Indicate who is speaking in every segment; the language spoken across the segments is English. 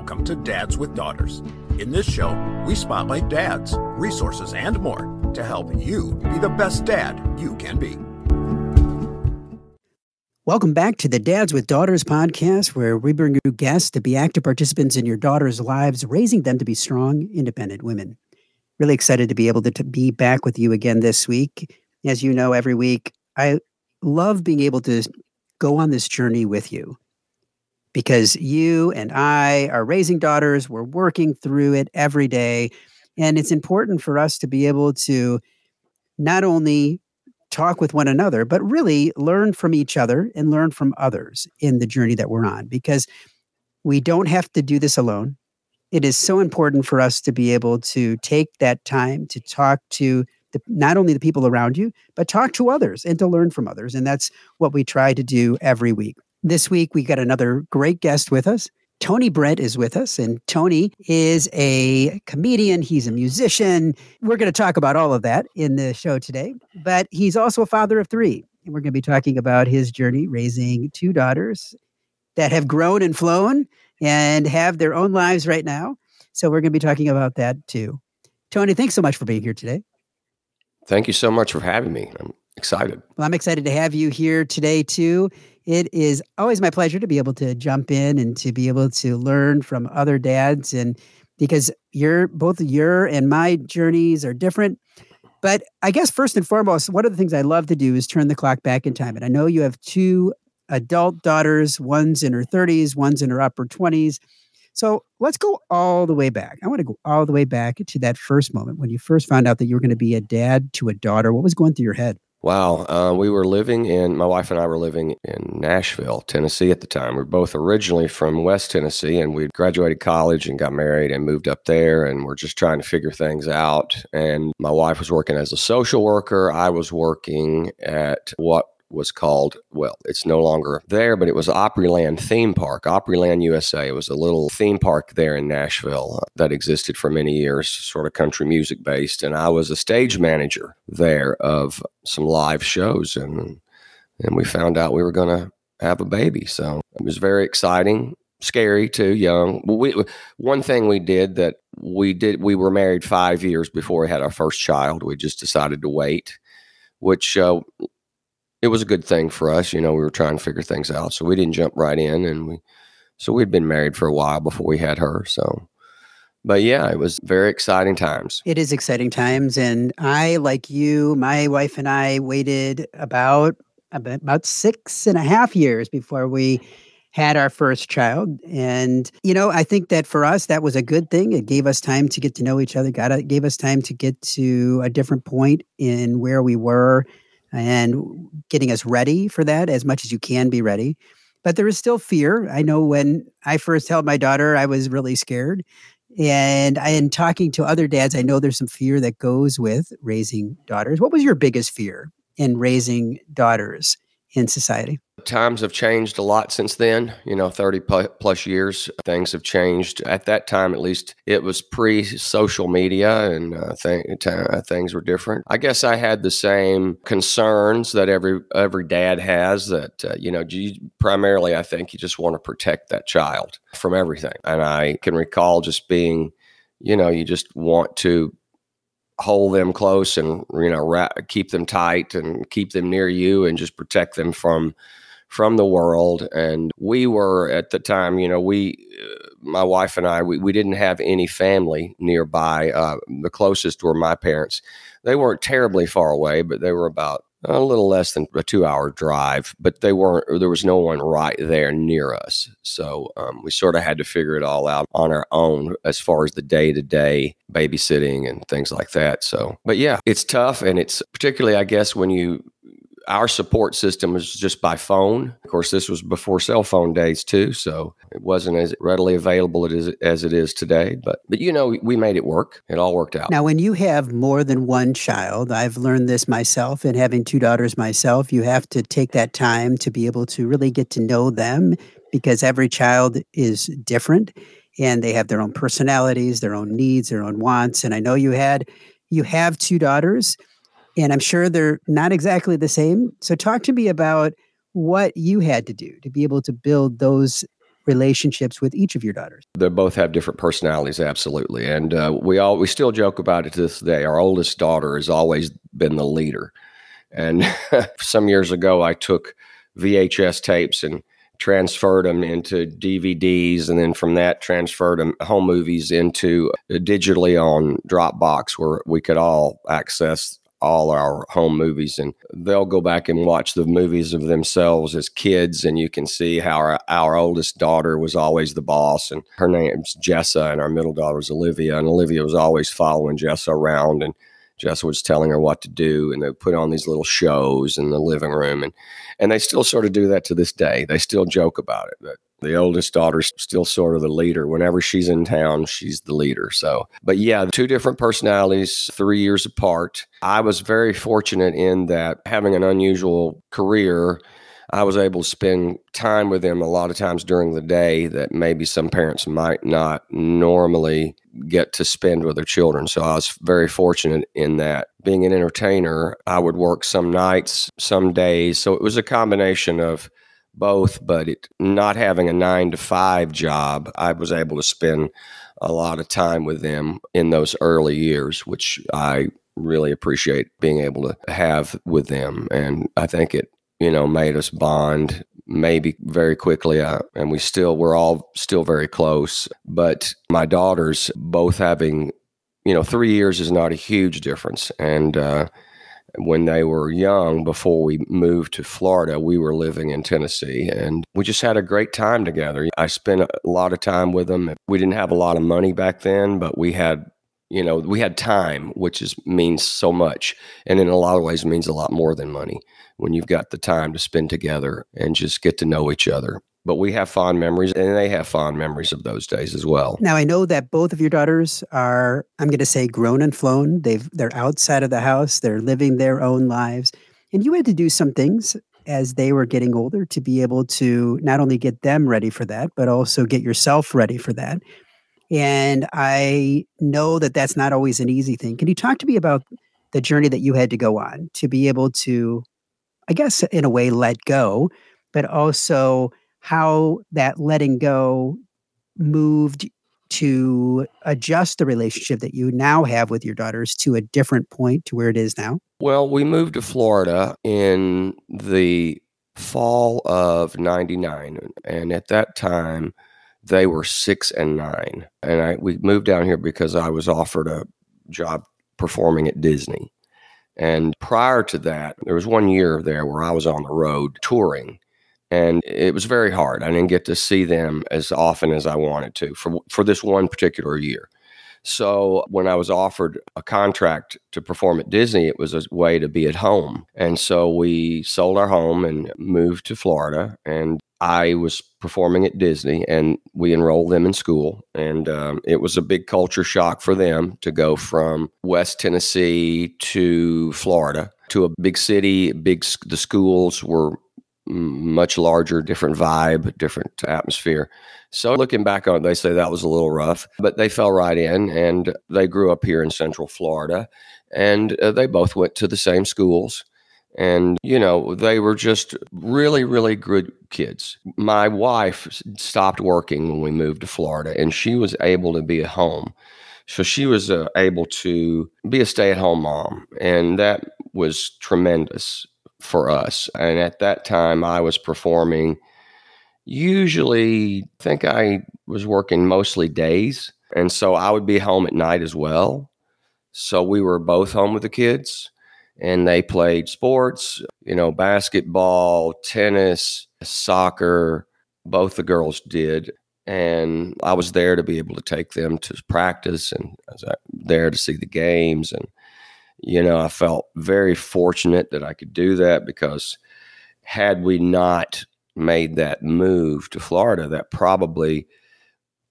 Speaker 1: Welcome to Dads with Daughters. In this show, we spotlight dads, resources, and more to help you be the best dad you can be.
Speaker 2: Welcome back to the Dads with Daughters podcast, where we bring you guests to be active participants in your daughters' lives, raising them to be strong, independent women. Really excited to be able to, to be back with you again this week. As you know, every week, I love being able to go on this journey with you because you and I are raising daughters. We're working through it every day. And it's important for us to be able to not only talk with one another, but really learn from each other and learn from others in the journey that we're on because we don't have to do this alone. It is so important for us to be able to take that time to talk to the, not only the people around you, but talk to others and to learn from others. And that's what we try to do every week. This week, we got another great guest with us. Tony Brent is with us, and Tony is a comedian. He's a musician. We're going to talk about all of that in the show today, but he's also a father of three. And we're going to be talking about his journey raising two daughters that have grown and flown and have their own lives right now. So we're going to be talking about that too. Tony, thanks so much for being here today.
Speaker 3: Thank you so much for having me. I'm excited.
Speaker 2: Well, I'm excited to have you here today too. It is always my pleasure to be able to jump in and to be able to learn from other dads and because your both your and my journeys are different. But I guess first and foremost, one of the things I love to do is turn the clock back in time. And I know you have two adult daughters, one's in her 30s, one's in her upper 20s. So let's go all the way back. I want to go all the way back to that first moment when you first found out that you were going to be a dad to a daughter. What was going through your head?
Speaker 3: Wow. Uh, we were living in, my wife and I were living in Nashville, Tennessee at the time. We are both originally from West Tennessee and we graduated college and got married and moved up there and we're just trying to figure things out. And my wife was working as a social worker. I was working at what was called, well, it's no longer there, but it was Opryland Theme Park, Opryland USA. It was a little theme park there in Nashville that existed for many years, sort of country music based. And I was a stage manager there of some live shows. And, and we found out we were going to have a baby. So it was very exciting scary too young we one thing we did that we did we were married five years before we had our first child we just decided to wait which uh, it was a good thing for us. You know, we were trying to figure things out, so we didn't jump right in, and we so we'd been married for a while before we had her. So, but yeah, it was very exciting times.
Speaker 2: It is exciting times, and I, like you, my wife and I waited about about six and a half years before we had our first child and you know i think that for us that was a good thing it gave us time to get to know each other got it gave us time to get to a different point in where we were and getting us ready for that as much as you can be ready. But there is still fear. I know when I first held my daughter, I was really scared. And in talking to other dads, I know there's some fear that goes with raising daughters. What was your biggest fear in raising daughters in society?
Speaker 3: Times have changed a lot since then, you know, 30 plus years. Things have changed. At that time, at least, it was pre social media and uh, th- uh, things were different. I guess I had the same concerns that every every dad has that, uh, you know, you, primarily, I think you just want to protect that child from everything. And I can recall just being, you know, you just want to hold them close and you know keep them tight and keep them near you and just protect them from from the world. And we were at the time you know we uh, my wife and i we, we didn't have any family nearby. Uh, the closest were my parents. They weren't terribly far away but they were about a little less than a two hour drive, but they weren't, there was no one right there near us. So um, we sort of had to figure it all out on our own as far as the day to day babysitting and things like that. So, but yeah, it's tough. And it's particularly, I guess, when you our support system was just by phone. Of course, this was before cell phone days too, so it wasn't as readily available as it is today. But but you know, we made it work. It all worked out.
Speaker 2: Now, when you have more than one child, I've learned this myself, and having two daughters myself, you have to take that time to be able to really get to know them because every child is different and they have their own personalities, their own needs, their own wants. And I know you had you have two daughters and I'm sure they're not exactly the same. So, talk to me about what you had to do to be able to build those relationships with each of your daughters?
Speaker 3: They both have different personalities, absolutely, and uh, we all we still joke about it to this day. Our oldest daughter has always been the leader, and some years ago, I took VHS tapes and transferred them into DVDs, and then from that transferred them home movies into uh, digitally on Dropbox, where we could all access all our home movies and they'll go back and watch the movies of themselves as kids and you can see how our, our oldest daughter was always the boss and her name's Jessa and our middle daughter's Olivia and Olivia was always following Jessa around and Jessa was telling her what to do and they put on these little shows in the living room and and they still sort of do that to this day. They still joke about it that the oldest daughter's still sort of the leader. Whenever she's in town, she's the leader. So, but yeah, two different personalities, three years apart. I was very fortunate in that having an unusual career, I was able to spend time with them a lot of times during the day that maybe some parents might not normally get to spend with their children. So I was very fortunate in that. Being an entertainer, I would work some nights, some days. So it was a combination of both, but it, not having a nine to five job, I was able to spend a lot of time with them in those early years, which I really appreciate being able to have with them. And I think it, you know, made us bond maybe very quickly. Uh, and we still, we're all still very close. But my daughters both having, you know, three years is not a huge difference. And, uh, when they were young, before we moved to Florida, we were living in Tennessee and we just had a great time together. I spent a lot of time with them. We didn't have a lot of money back then, but we had, you know, we had time, which is means so much. And in a lot of ways means a lot more than money when you've got the time to spend together and just get to know each other but we have fond memories and they have fond memories of those days as well.
Speaker 2: Now I know that both of your daughters are I'm going to say grown and flown. They've they're outside of the house, they're living their own lives. And you had to do some things as they were getting older to be able to not only get them ready for that, but also get yourself ready for that. And I know that that's not always an easy thing. Can you talk to me about the journey that you had to go on to be able to I guess in a way let go, but also how that letting go moved to adjust the relationship that you now have with your daughters to a different point to where it is now?
Speaker 3: Well, we moved to Florida in the fall of 99 and at that time they were 6 and 9 and I we moved down here because I was offered a job performing at Disney. And prior to that, there was one year there where I was on the road touring and it was very hard. I didn't get to see them as often as I wanted to for for this one particular year. So when I was offered a contract to perform at Disney, it was a way to be at home. And so we sold our home and moved to Florida. And I was performing at Disney, and we enrolled them in school. And um, it was a big culture shock for them to go from West Tennessee to Florida to a big city. Big the schools were much larger, different vibe, different atmosphere. So looking back on it, they say that was a little rough, but they fell right in and they grew up here in Central Florida and uh, they both went to the same schools. And, you know, they were just really, really good kids. My wife stopped working when we moved to Florida and she was able to be at home. So she was uh, able to be a stay at home mom. And that was tremendous for us. And at that time, I was performing. Usually, I think I was working mostly days. And so I would be home at night as well. So we were both home with the kids and they played sports, you know, basketball, tennis, soccer. Both the girls did. And I was there to be able to take them to practice and I was uh, there to see the games. And you know, I felt very fortunate that I could do that because had we not made that move to Florida, that probably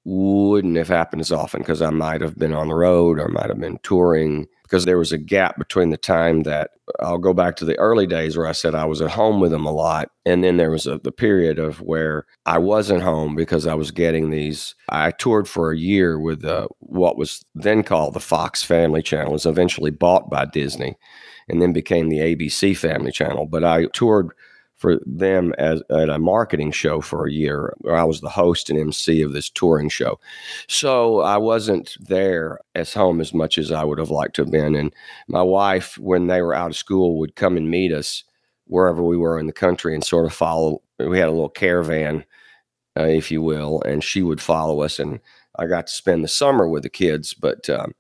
Speaker 3: wouldn't have happened as often because I might have been on the road or might have been touring because there was a gap between the time that I'll go back to the early days where I said I was at home with them a lot. And then there was a, the period of where I wasn't home because I was getting these. I toured for a year with uh, what was then called the Fox Family Channel. It was eventually bought by Disney and then became the ABC Family Channel. But I toured for them as at a marketing show for a year. Where I was the host and MC of this touring show, so I wasn't there as home as much as I would have liked to have been. And my wife, when they were out of school, would come and meet us wherever we were in the country and sort of follow. We had a little caravan, uh, if you will, and she would follow us. And I got to spend the summer with the kids, but. Um,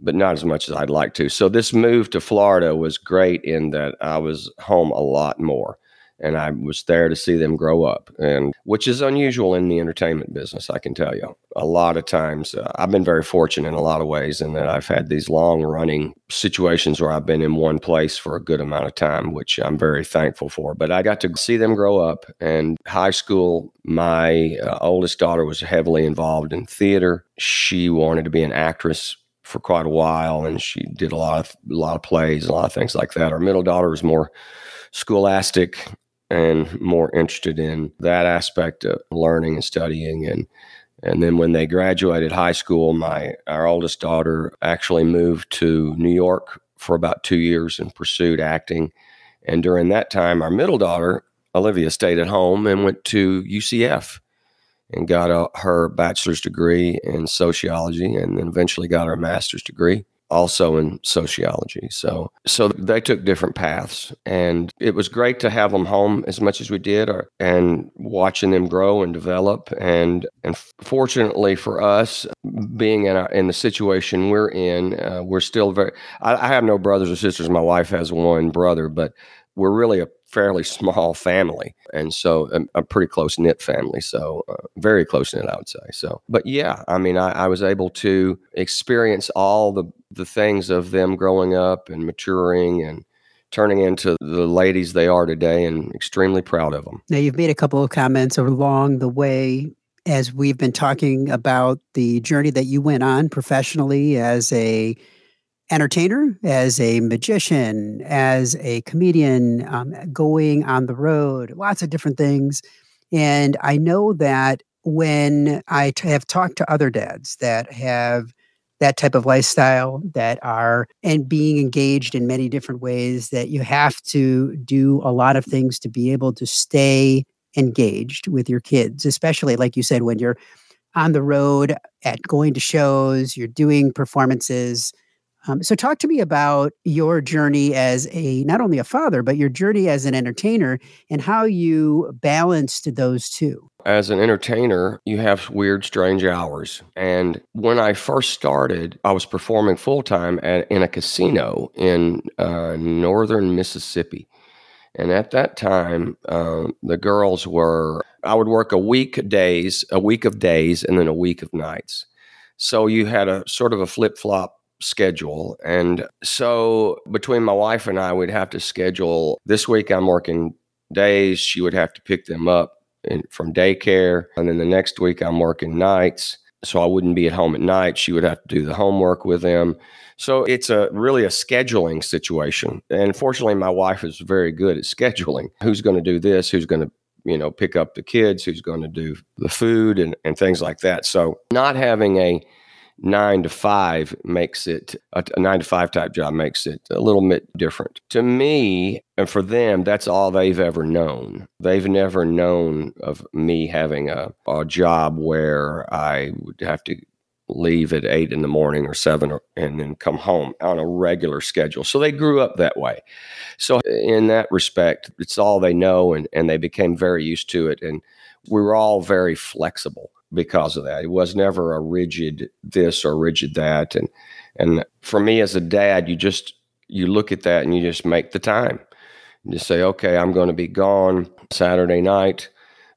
Speaker 3: but not as much as I'd like to. So this move to Florida was great in that I was home a lot more and I was there to see them grow up, and which is unusual in the entertainment business. I can tell you, a lot of times uh, I've been very fortunate in a lot of ways, in that I've had these long running situations where I've been in one place for a good amount of time, which I'm very thankful for. But I got to see them grow up, and high school. My uh, oldest daughter was heavily involved in theater. She wanted to be an actress for quite a while, and she did a lot of a lot of plays, a lot of things like that. Our middle daughter was more scholastic and more interested in that aspect of learning and studying. And and then when they graduated high school my our oldest daughter actually moved to New York for about 2 years and pursued acting. And during that time our middle daughter Olivia stayed at home and went to UCF and got a, her bachelor's degree in sociology and then eventually got her master's degree also in sociology. So so they took different paths and it was great to have them home as much as we did or, and watching them grow and develop and and fortunately for us being in our, in the situation we're in uh, we're still very I, I have no brothers or sisters my wife has one brother but we're really a fairly small family and so a, um, a pretty close knit family so uh, very close knit i would say so but yeah i mean I, I was able to experience all the the things of them growing up and maturing and turning into the ladies they are today and extremely proud of them.
Speaker 2: Now, you've made a couple of comments along the way as we've been talking about the journey that you went on professionally as a entertainer, as a magician, as a comedian, um, going on the road, lots of different things. And I know that when I t- have talked to other dads that have that type of lifestyle that are and being engaged in many different ways that you have to do a lot of things to be able to stay engaged with your kids especially like you said when you're on the road at going to shows you're doing performances um, so talk to me about your journey as a not only a father but your journey as an entertainer and how you balanced those two
Speaker 3: as an entertainer, you have weird, strange hours. And when I first started, I was performing full time in a casino in uh, northern Mississippi. And at that time, uh, the girls were, I would work a week days, a week of days, and then a week of nights. So you had a sort of a flip flop schedule. And so between my wife and I, we'd have to schedule this week I'm working days. She would have to pick them up in, from daycare. And then the next week, I'm working nights. So I wouldn't be at home at night. She would have to do the homework with them. So it's a really a scheduling situation. And fortunately, my wife is very good at scheduling. Who's going to do this? Who's going to you know pick up the kids who's going to do the food and, and things like that so not having a nine to five makes it a, nine to five type job makes it a little bit different. To me, and for them, that's all they've ever known. They've never known of me having a, a job where I would have to leave at eight in the morning or seven or, and then come home on a regular schedule. So they grew up that way. So in that respect, it's all they know and, and they became very used to it. And we were all very flexible because of that. It was never a rigid this or rigid that. And and for me as a dad, you just you look at that and you just make the time. And just say, okay, I'm going to be gone Saturday night,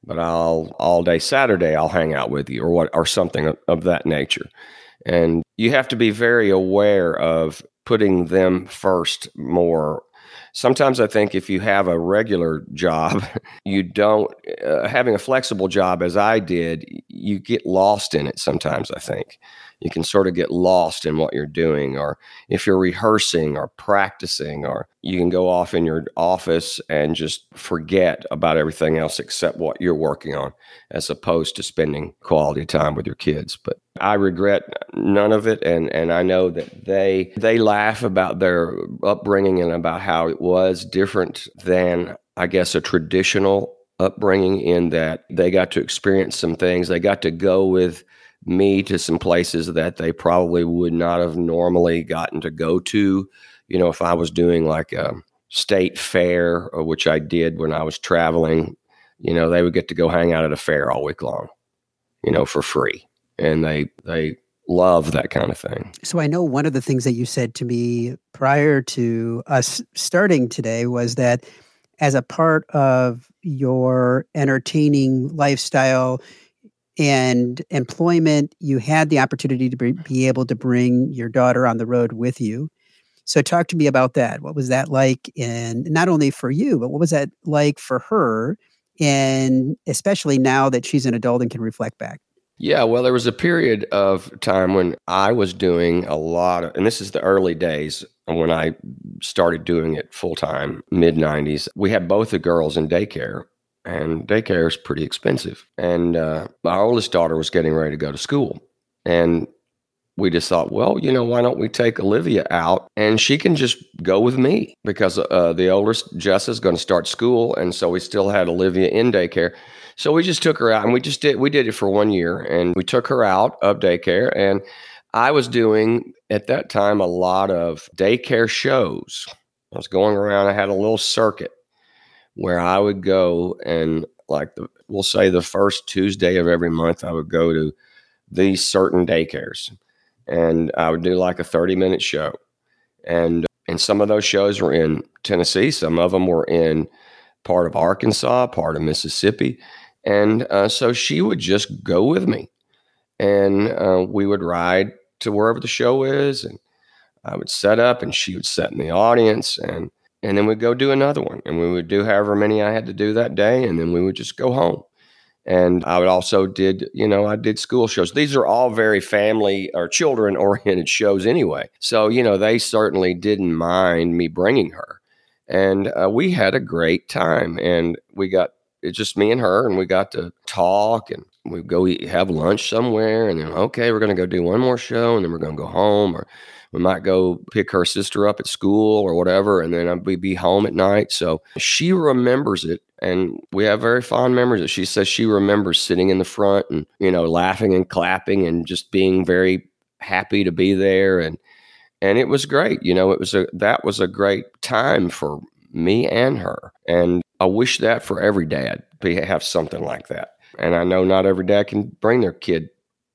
Speaker 3: but I'll all day Saturday I'll hang out with you or what or something of, of that nature. And you have to be very aware of putting them first more sometimes I think if you have a regular job, you don't, uh, having a flexible job as I did, you get lost in it sometimes, I think. You can sort of get lost in what you're doing or if you're rehearsing or practicing or you can go off in your office and just forget about everything else except what you're working on as opposed to spending quality time with your kids. But I regret none of it and and I know that they they laugh about their upbringing and about how it was different than I guess a traditional upbringing in that they got to experience some things. They got to go with me to some places that they probably would not have normally gotten to go to. You know, if I was doing like a state fair, uh, which I did when I was traveling, you know, they would get to go hang out at a fair all week long, you know, for free. And they, they, love that kind of thing.
Speaker 2: So I know one of the things that you said to me prior to us starting today was that as a part of your entertaining lifestyle, and employment, you had the opportunity to be able to bring your daughter on the road with you. So, talk to me about that. What was that like? And not only for you, but what was that like for her? And especially now that she's an adult and can reflect back.
Speaker 3: Yeah, well, there was a period of time when I was doing a lot of, and this is the early days when I started doing it full time, mid 90s. We had both the girls in daycare and daycare is pretty expensive. And uh, our oldest daughter was getting ready to go to school, and we just thought, well, you know, why don't we take Olivia out and she can just go with me because uh, the oldest Jess is going to start school, and so we still had Olivia in daycare. So we just took her out, and we just did we did it for one year, and we took her out of daycare, and I was doing at that time a lot of daycare shows. I was going around. I had a little circuit where I would go and like the, we'll say the first Tuesday of every month, I would go to these certain daycares and I would do like a 30 minute show. And, and some of those shows were in Tennessee. Some of them were in part of Arkansas, part of Mississippi. And uh, so she would just go with me and uh, we would ride to wherever the show is. And I would set up and she would set in the audience. And and then we'd go do another one and we would do however many i had to do that day and then we would just go home. And i would also did you know i did school shows. These are all very family or children oriented shows anyway. So you know they certainly didn't mind me bringing her. And uh, we had a great time and we got it's just me and her and we got to talk and we go eat, have lunch somewhere and then okay we're going to go do one more show and then we're going to go home or we might go pick her sister up at school or whatever, and then we'd be home at night. So she remembers it. And we have very fond memories. She says she remembers sitting in the front and, you know, laughing and clapping and just being very happy to be there. And, and it was great. You know, it was a, that was a great time for me and her. And I wish that for every dad to have something like that. And I know not every dad can bring their kid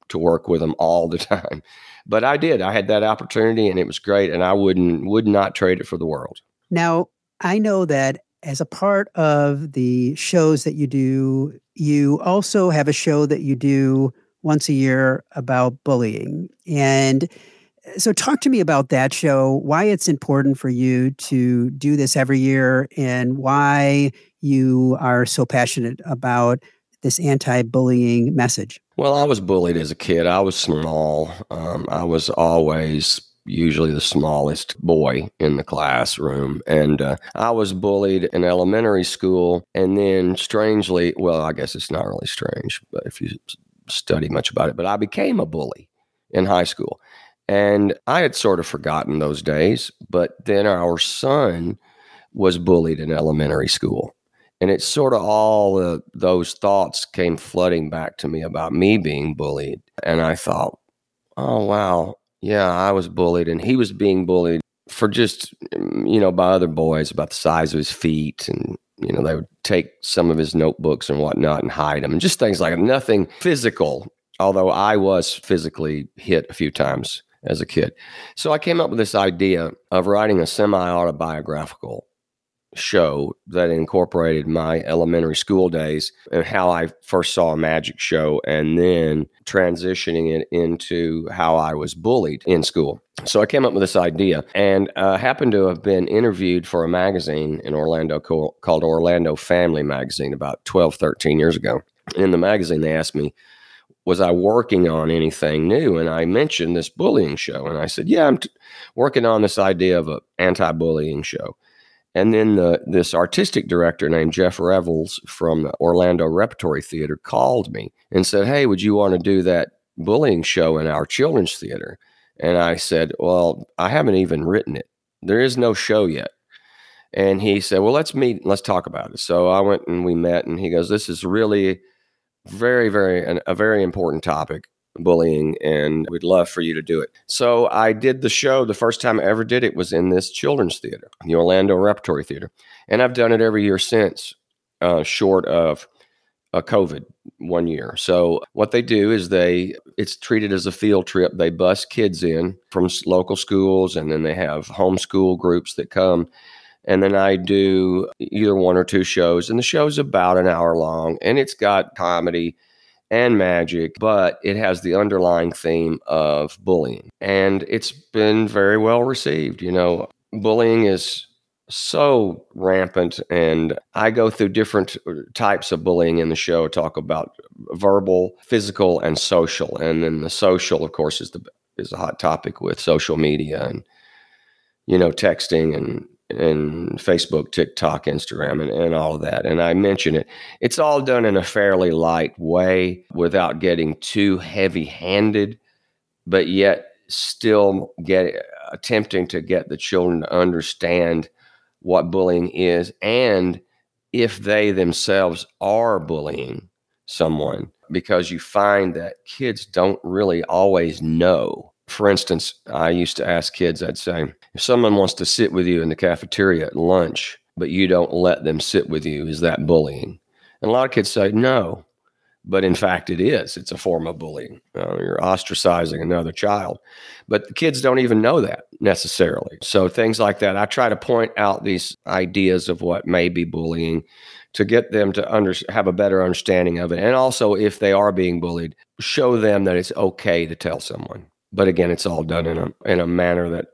Speaker 3: to work with them all the time. But I did. I had that opportunity and it was great and I wouldn't would not trade it for the world.
Speaker 2: Now, I know that as a part of the shows that you do, you also have a show that you do once a year about bullying. And uh, so talk to me about that show, why it's important for you to do this every year and why you are so passionate about this anti-bullying message.
Speaker 3: Well, I was bullied as a kid. I was small. Um, I was always usually the smallest boy in the classroom. And uh, I was bullied in elementary school. And then, strangely, well, I guess it's not really strange, but if you study much about it, but I became a bully in high school. And I had sort of forgotten those days. But then our son was bullied in elementary school. And it's sort of all those thoughts came flooding back to me about me being bullied. And I thought, oh, wow, yeah, I was bullied. And he was being bullied for just, mm, you know, by other boys about the size of his feet. And, you know, they would take some of his notebooks and whatnot and hide them and just things like nothing physical, although I was physically hit a few times as a kid. So I came up with this idea of writing a semi autobiographical show that incorporated my elementary school days and how I first saw a magic show and then transitioning it into how I was bullied in school. So I came up with this idea and uh, happened to have been interviewed for a magazine in Orlando called Orlando Family Magazine about 12, 13 years ago. In the magazine, they asked me, was I working on anything new? And I mentioned this bullying show, and I said, "Yeah, I'm t- working on this idea of an anti-bullying show." And then the, this artistic director named Jeff Revels from the Orlando Repertory Theater called me and said, Hey, would you want to do that bullying show in our children's theater? And I said, Well, I haven't even written it. There is no show yet. And he said, Well, let's meet, let's talk about it. So I went and we met, and he goes, This is really very, very, an, a very important topic bullying and we'd love for you to do it. So I did the show. The first time I ever did it was in this children's theater, the Orlando Repertory Theater. And I've done it every year since, uh, short of a COVID one year. So what they do is they it's treated as a field trip. They bus kids in from local schools and then they have homeschool groups that come and then I do either one or two shows and the show's about an hour long and it's got comedy and magic, but it has the underlying theme of bullying. And it's been very well received. You know, bullying is so rampant and i go through different uh, types of bullying in the show talk about verbal physical and social and then the social of course is the is a hot topic with social media and you know texting and and Facebook, TikTok, Instagram, and, and all of that. And I mention it. It's all done in a fairly light way without getting too heavy handed, but yet still get attempting to get the children to understand what bullying is and if they themselves are bullying someone because you find that kids don't really always know for instance, I used to ask kids, I'd say, if someone wants to sit with you in the cafeteria at lunch, but you don't let them sit with you, is that bullying? And a lot of kids say, no. But in fact, it is. It's a form of bullying. Uh, you're ostracizing another child. But the kids don't even know that necessarily. So things like that. I try to point out these ideas of what may be bullying to get them to under, have a better understanding of it. And also, if they are being bullied, show them that it's okay to tell someone but again, it's all done in a in a manner that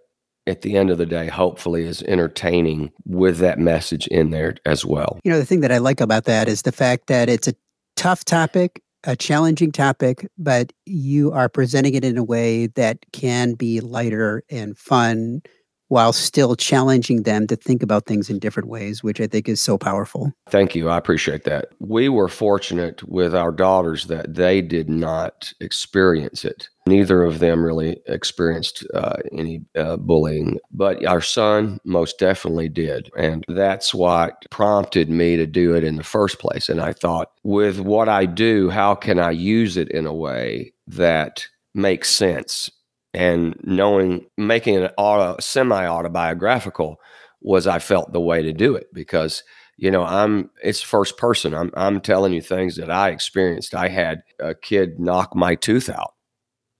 Speaker 3: at the end of the day, hopefully is entertaining with that message in there as well.
Speaker 2: You know, the thing that I like about that is the fact that it's a tough topic, a challenging topic, but you are presenting it in a way that can be lighter and fun while still challenging them to think about things in different ways, which I think is so powerful.
Speaker 3: Thank you. I appreciate that. We were fortunate with our daughters that they did not experience it. Neither of them really experienced uh, any uh, bullying, but our son most definitely did. And that's what prompted me to do it in the first place. And I thought, with what I do, how can I use it in a way that makes sense and knowing making it auto, semi autobiographical was I felt the way to do it because you know I'm it's first person I'm I'm telling you things that I experienced I had a kid knock my tooth out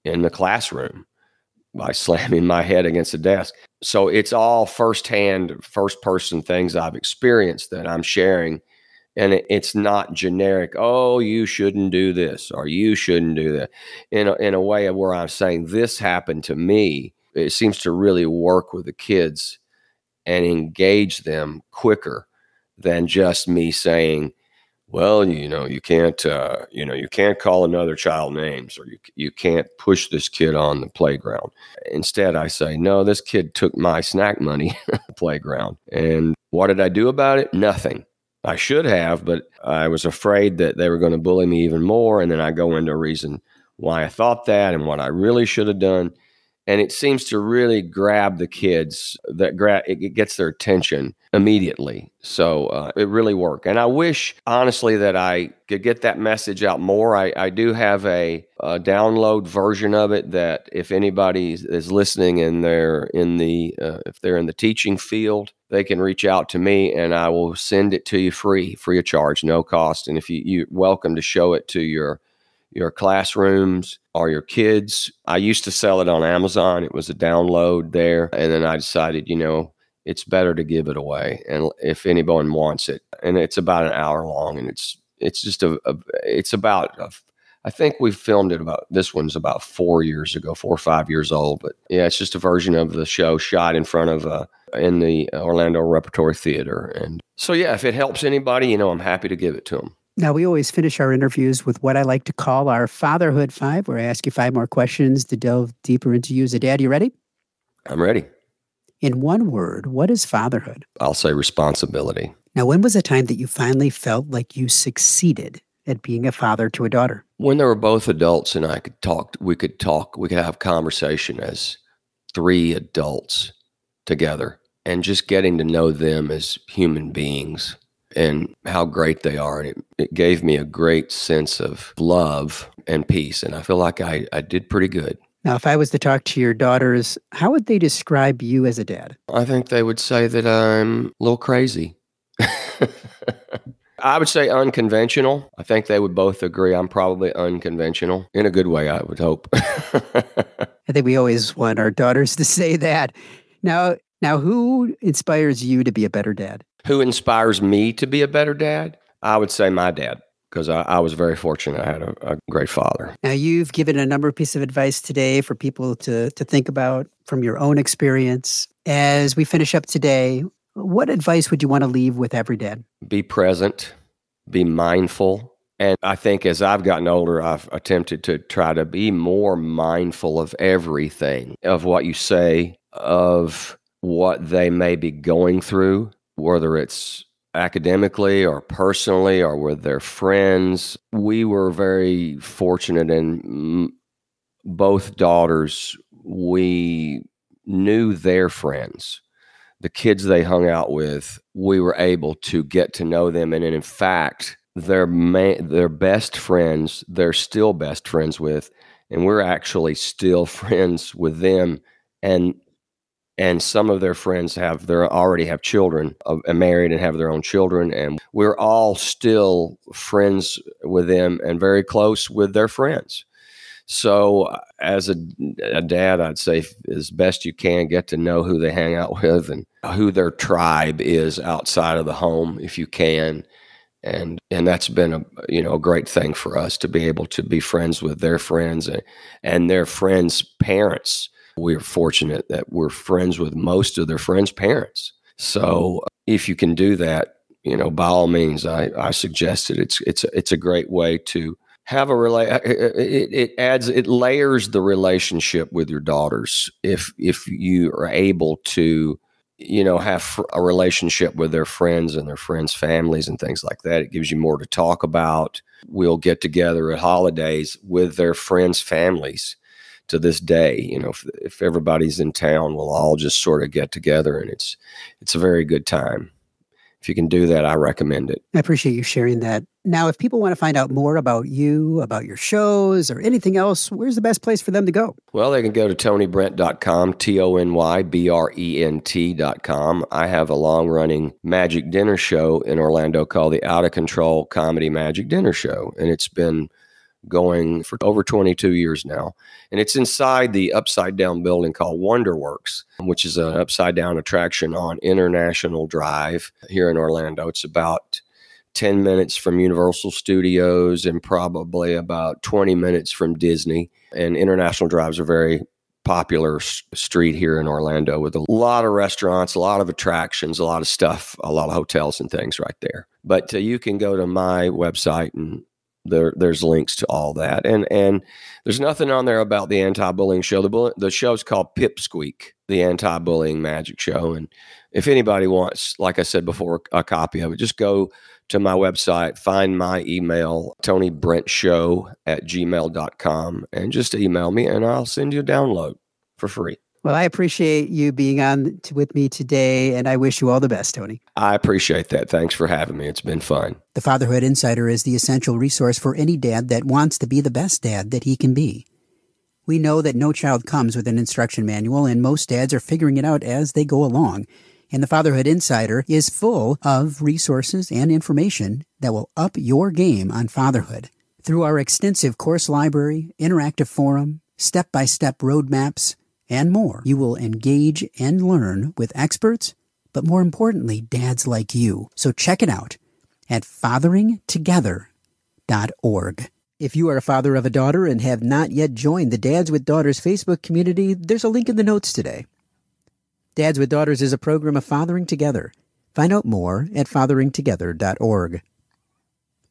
Speaker 3: in the classroom by slamming my head against the desk. So it's all firsthand first person things I've experienced that I'm sharing. And it's not generic oh you shouldn't do this or you shouldn't do that. In a, in a way of where i'm saying this happened to me. It seems to really work with the kids and engage them quicker than just me saying well you know you can't uh, you know you can't call another child names or you, you can't push this kid on the playground instead i say no this kid took my snack money playground and what did i do about it nothing I should have, but I was afraid that they were going to bully me even more. And then I go into a reason why I thought that and what I really should have done. And it seems to really grab the kids that it gets their attention immediately. So uh, it really worked. And I wish, honestly, that I could get that message out more. I, I do have a, a download version of it that if anybody is listening and they're in the uh, if they're in the teaching field, they can reach out to me and I will send it to you free, free of charge, no cost. And if you you're welcome to show it to your your classrooms or your kids. I used to sell it on Amazon. It was a download there. And then I decided, you know, it's better to give it away and if anyone wants it and it's about an hour long and it's it's just a, a it's about a, I think we filmed it about this one's about four years ago, four or five years old. But yeah, it's just a version of the show shot in front of uh, in the Orlando Repertory Theater. And so yeah, if it helps anybody, you know, I'm happy to give it to them.
Speaker 2: Now, we always finish our interviews with what I like to call our Fatherhood Five, where I ask you five more questions to delve deeper into you as a dad. You ready?
Speaker 3: I'm ready.
Speaker 2: In one word, what is fatherhood?
Speaker 3: I'll say responsibility.
Speaker 2: Now, when was the time that you finally felt like you succeeded at being a father to a daughter?
Speaker 3: When they were both adults and I could talk, we could talk, we could have conversation as three adults together and just getting to know them as human beings and how great they are. And it, it gave me a great sense of love and peace. And I feel like I, I did pretty good.
Speaker 2: Now, if I was to talk to your daughters, how would they describe you as a dad?
Speaker 3: I think they would say that I'm a little crazy. I would say unconventional. I think they would both agree I'm probably unconventional in a good way, I would hope.
Speaker 2: I think we always want our daughters to say that. Now, now who inspires you to be a better dad?
Speaker 3: Who inspires me to be a better dad? I would say my dad because I, I, was very fortunate. I had a, a, great father.
Speaker 2: Now, you've given a number of pieces of advice today for people to, to think about from your own experience. As we finish up today, what advice would you want to leave with every dad?
Speaker 3: Be present, be mindful. And I think as I've gotten older, I've attempted to try to be more mindful of everything, of what you say, of what they may be going through, whether it's academically or personally or with their friends. We were very fortunate in both daughters, we knew their friends. The kids they hung out with, we were able to get to know them. And in fact, their, ma- their best friends, they're still best friends with. And we're actually still friends with them. And and some of their friends have their already have children uh, married and have their own children and we're all still friends with them and very close with their friends. So uh, as a, a, dad i'd say as best you can get to know who they hang out with and who their tribe is outside of the home if you can. And and that's been a you know a great thing for us to be able to be friends with their friends and, and their friends parents we're fortunate that we're friends with most of their friends' parents. So if you can do that, you know, by all means, I, I suggest it. It's it's it's a great way to have a relate. Uh, uh, uh, it, it adds it layers the relationship with your daughters if if you are able to you know have a relationship with their friends and their friends families and things like that it gives you more to talk about we'll get together at holidays with their friends families to this day. You know, if, if everybody's in town, we'll all just sort of get together, and it's it's a very good time. If you can do that, I recommend it.
Speaker 2: I appreciate you sharing that. Now, if people want to find out more about you, about your shows, or anything else, where's the best place for them to go?
Speaker 3: Well, they can go to tonybrent.com, T O N Y B R E N T.com. I have a long running magic dinner show in Orlando called the Out of Control Comedy Magic Dinner Show. And it's been going for over 22 years now. And it's inside the upside down building called Wonderworks, which is an upside down attraction on International Drive here in Orlando. It's about 10 minutes from Universal Studios and probably about 20 minutes from Disney. And International Drive's a very popular street here in Orlando with a lot of restaurants, a lot of attractions, a lot of stuff, a lot of hotels and things right there. But uh, you can go to my website and there there's links to all that. And and there's nothing on there about the anti-bullying show. The bull- the show's called pipsqueak the anti-bullying magic show. And if anybody wants like i said before a copy of it just go to my website find my email tony brent show at gmail.com and just email me and i'll send you a download for free
Speaker 2: well, I appreciate you being on t- with me today, and I wish you all the best, Tony.
Speaker 3: I appreciate that. Thanks for having me. It's been fun.
Speaker 2: The Fatherhood Insider is the essential resource for any dad that wants to be the best dad that he can be. We know that no child comes with an instruction manual, and most dads are figuring it out as they go along. And the Fatherhood Insider is full of resources and information that will up your game on fatherhood. Through our extensive course library, interactive forum, step by step roadmaps, and more. You will engage and learn with experts, but more importantly, dads like you. So check it out at fatheringtogether.org. If you are a father of a daughter and have not yet joined the Dads with Daughters Facebook community, there's a link in the notes today. Dads with Daughters is a program of Fathering Together. Find out more at fatheringtogether.org.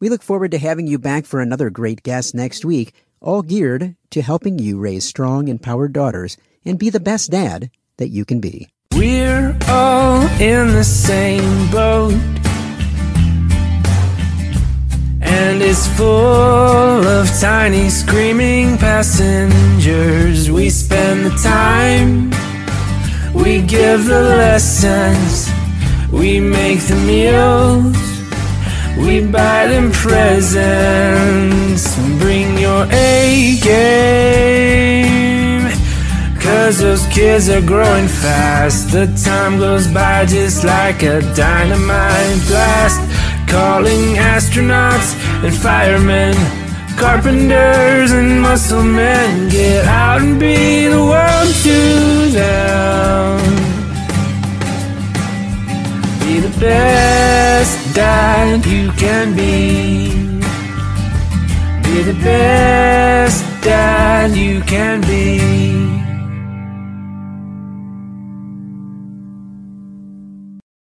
Speaker 2: We look forward to having you back for another great guest next week, all geared to helping you raise strong, empowered daughters and be the best dad that you can be.
Speaker 4: We're all in the same boat. And it's full of tiny screaming passengers. We spend the time, we give the lessons, we make the meals, we buy them presents. Bring your A game. Cause those kids are growing fast. The time goes by just like a dynamite blast. Calling astronauts and firemen, carpenters and muscle men. Get out and be the world to them. Be the best dad you can be. Be the best dad you can be.